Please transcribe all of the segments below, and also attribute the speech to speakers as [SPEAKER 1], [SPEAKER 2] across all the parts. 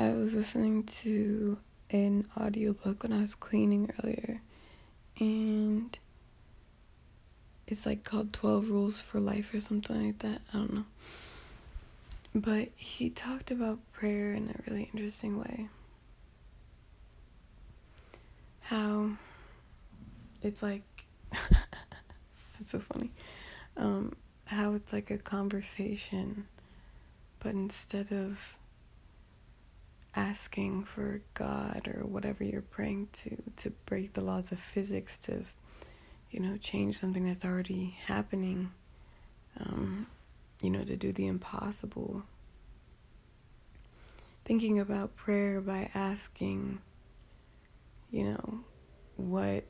[SPEAKER 1] I was listening to an audiobook when I was cleaning earlier, and it's like called 12 Rules for Life or something like that. I don't know. But he talked about prayer in a really interesting way. How it's like, that's so funny. Um, how it's like a conversation, but instead of asking for God or whatever you're praying to to break the laws of physics to you know change something that's already happening um, you know to do the impossible. Thinking about prayer by asking you know what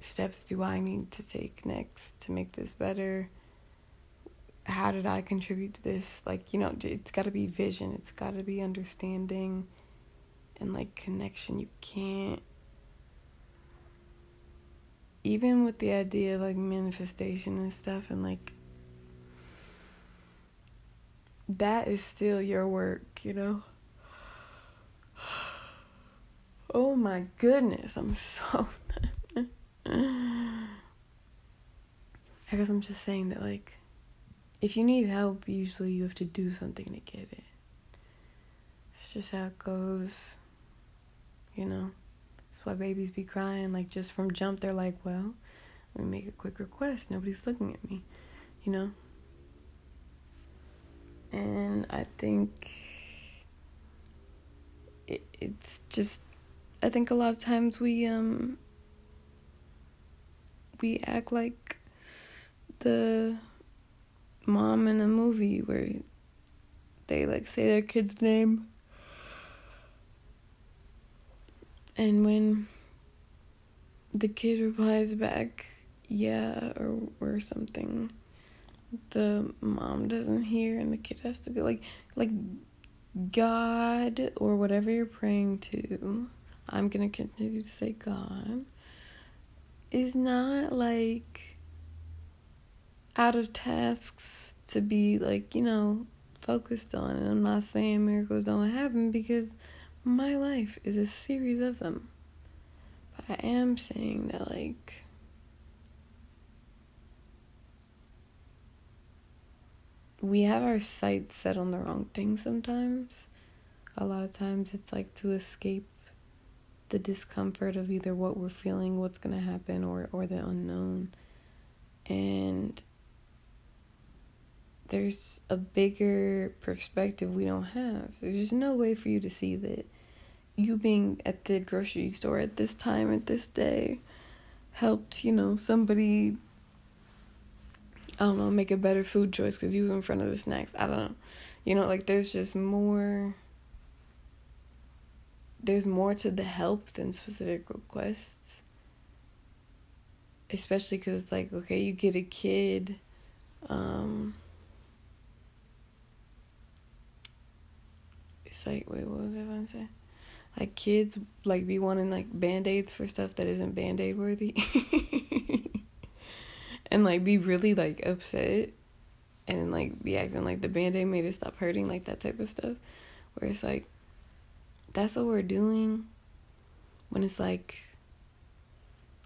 [SPEAKER 1] steps do I need to take next to make this better? How did I contribute to this? Like you know it's got to be vision. It's got to be understanding and like connection. You can't even with the idea of like manifestation and stuff and like that is still your work, you know. Oh my goodness, I'm so I guess I'm just saying that like if you need help, usually you have to do something to get it. It's just how it goes you know. That's why babies be crying. Like, just from jump, they're like, well, let me make a quick request. Nobody's looking at me, you know. And I think it, it's just, I think a lot of times we, um, we act like the mom in a movie where they like say their kid's name And when the kid replies back, yeah, or, or something, the mom doesn't hear and the kid has to go like like God or whatever you're praying to, I'm gonna continue to say God, is not like out of tasks to be like, you know, focused on. And I'm not saying miracles don't happen because my life is a series of them. But I am saying that, like, we have our sights set on the wrong thing sometimes. A lot of times it's like to escape the discomfort of either what we're feeling, what's going to happen, or, or the unknown. And there's a bigger perspective we don't have. There's just no way for you to see that you being at the grocery store at this time at this day helped, you know, somebody I don't know, make a better food choice cuz you was in front of the snacks. I don't know. You know, like there's just more there's more to the help than specific requests. Especially cuz it's like okay, you get a kid um it's like wait, what was I going to say? Like kids like be wanting like band-aids for stuff that isn't band-aid worthy. and like be really like upset and like be acting like the band-aid made it stop hurting, like that type of stuff. Where it's like that's what we're doing when it's like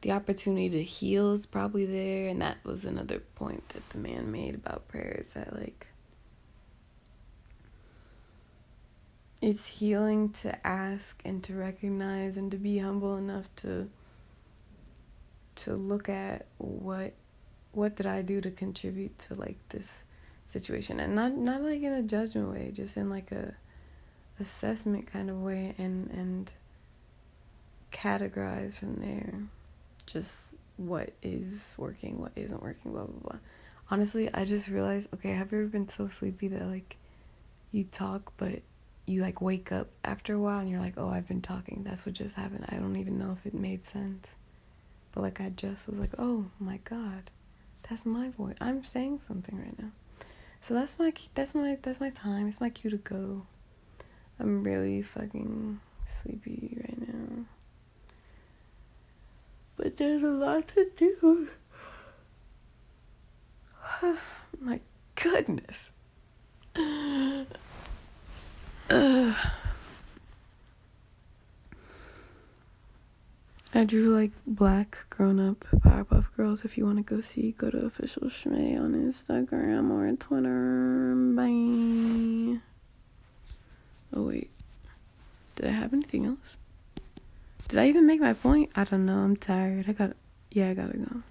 [SPEAKER 1] the opportunity to heal is probably there and that was another point that the man made about prayer is that like it's healing to ask and to recognize and to be humble enough to to look at what what did I do to contribute to like this situation? And not not like in a judgment way just in like a assessment kind of way and and categorize from there just what is working what isn't working blah blah blah. Honestly I just realized okay have you ever been so sleepy that like you talk but you like wake up after a while and you're like, oh, I've been talking. That's what just happened. I don't even know if it made sense. But like, I just was like, oh my God, that's my voice. I'm saying something right now. So that's my that's my that's my time. It's my cue to go. I'm really fucking sleepy right now. But there's a lot to do. my goodness. Ugh. I drew like black grown up Powerpuff Girls. If you want to go see, go to official Shmay on Instagram or Twitter. Bye. Oh wait, did I have anything else? Did I even make my point? I don't know. I'm tired. I got. Yeah, I gotta go.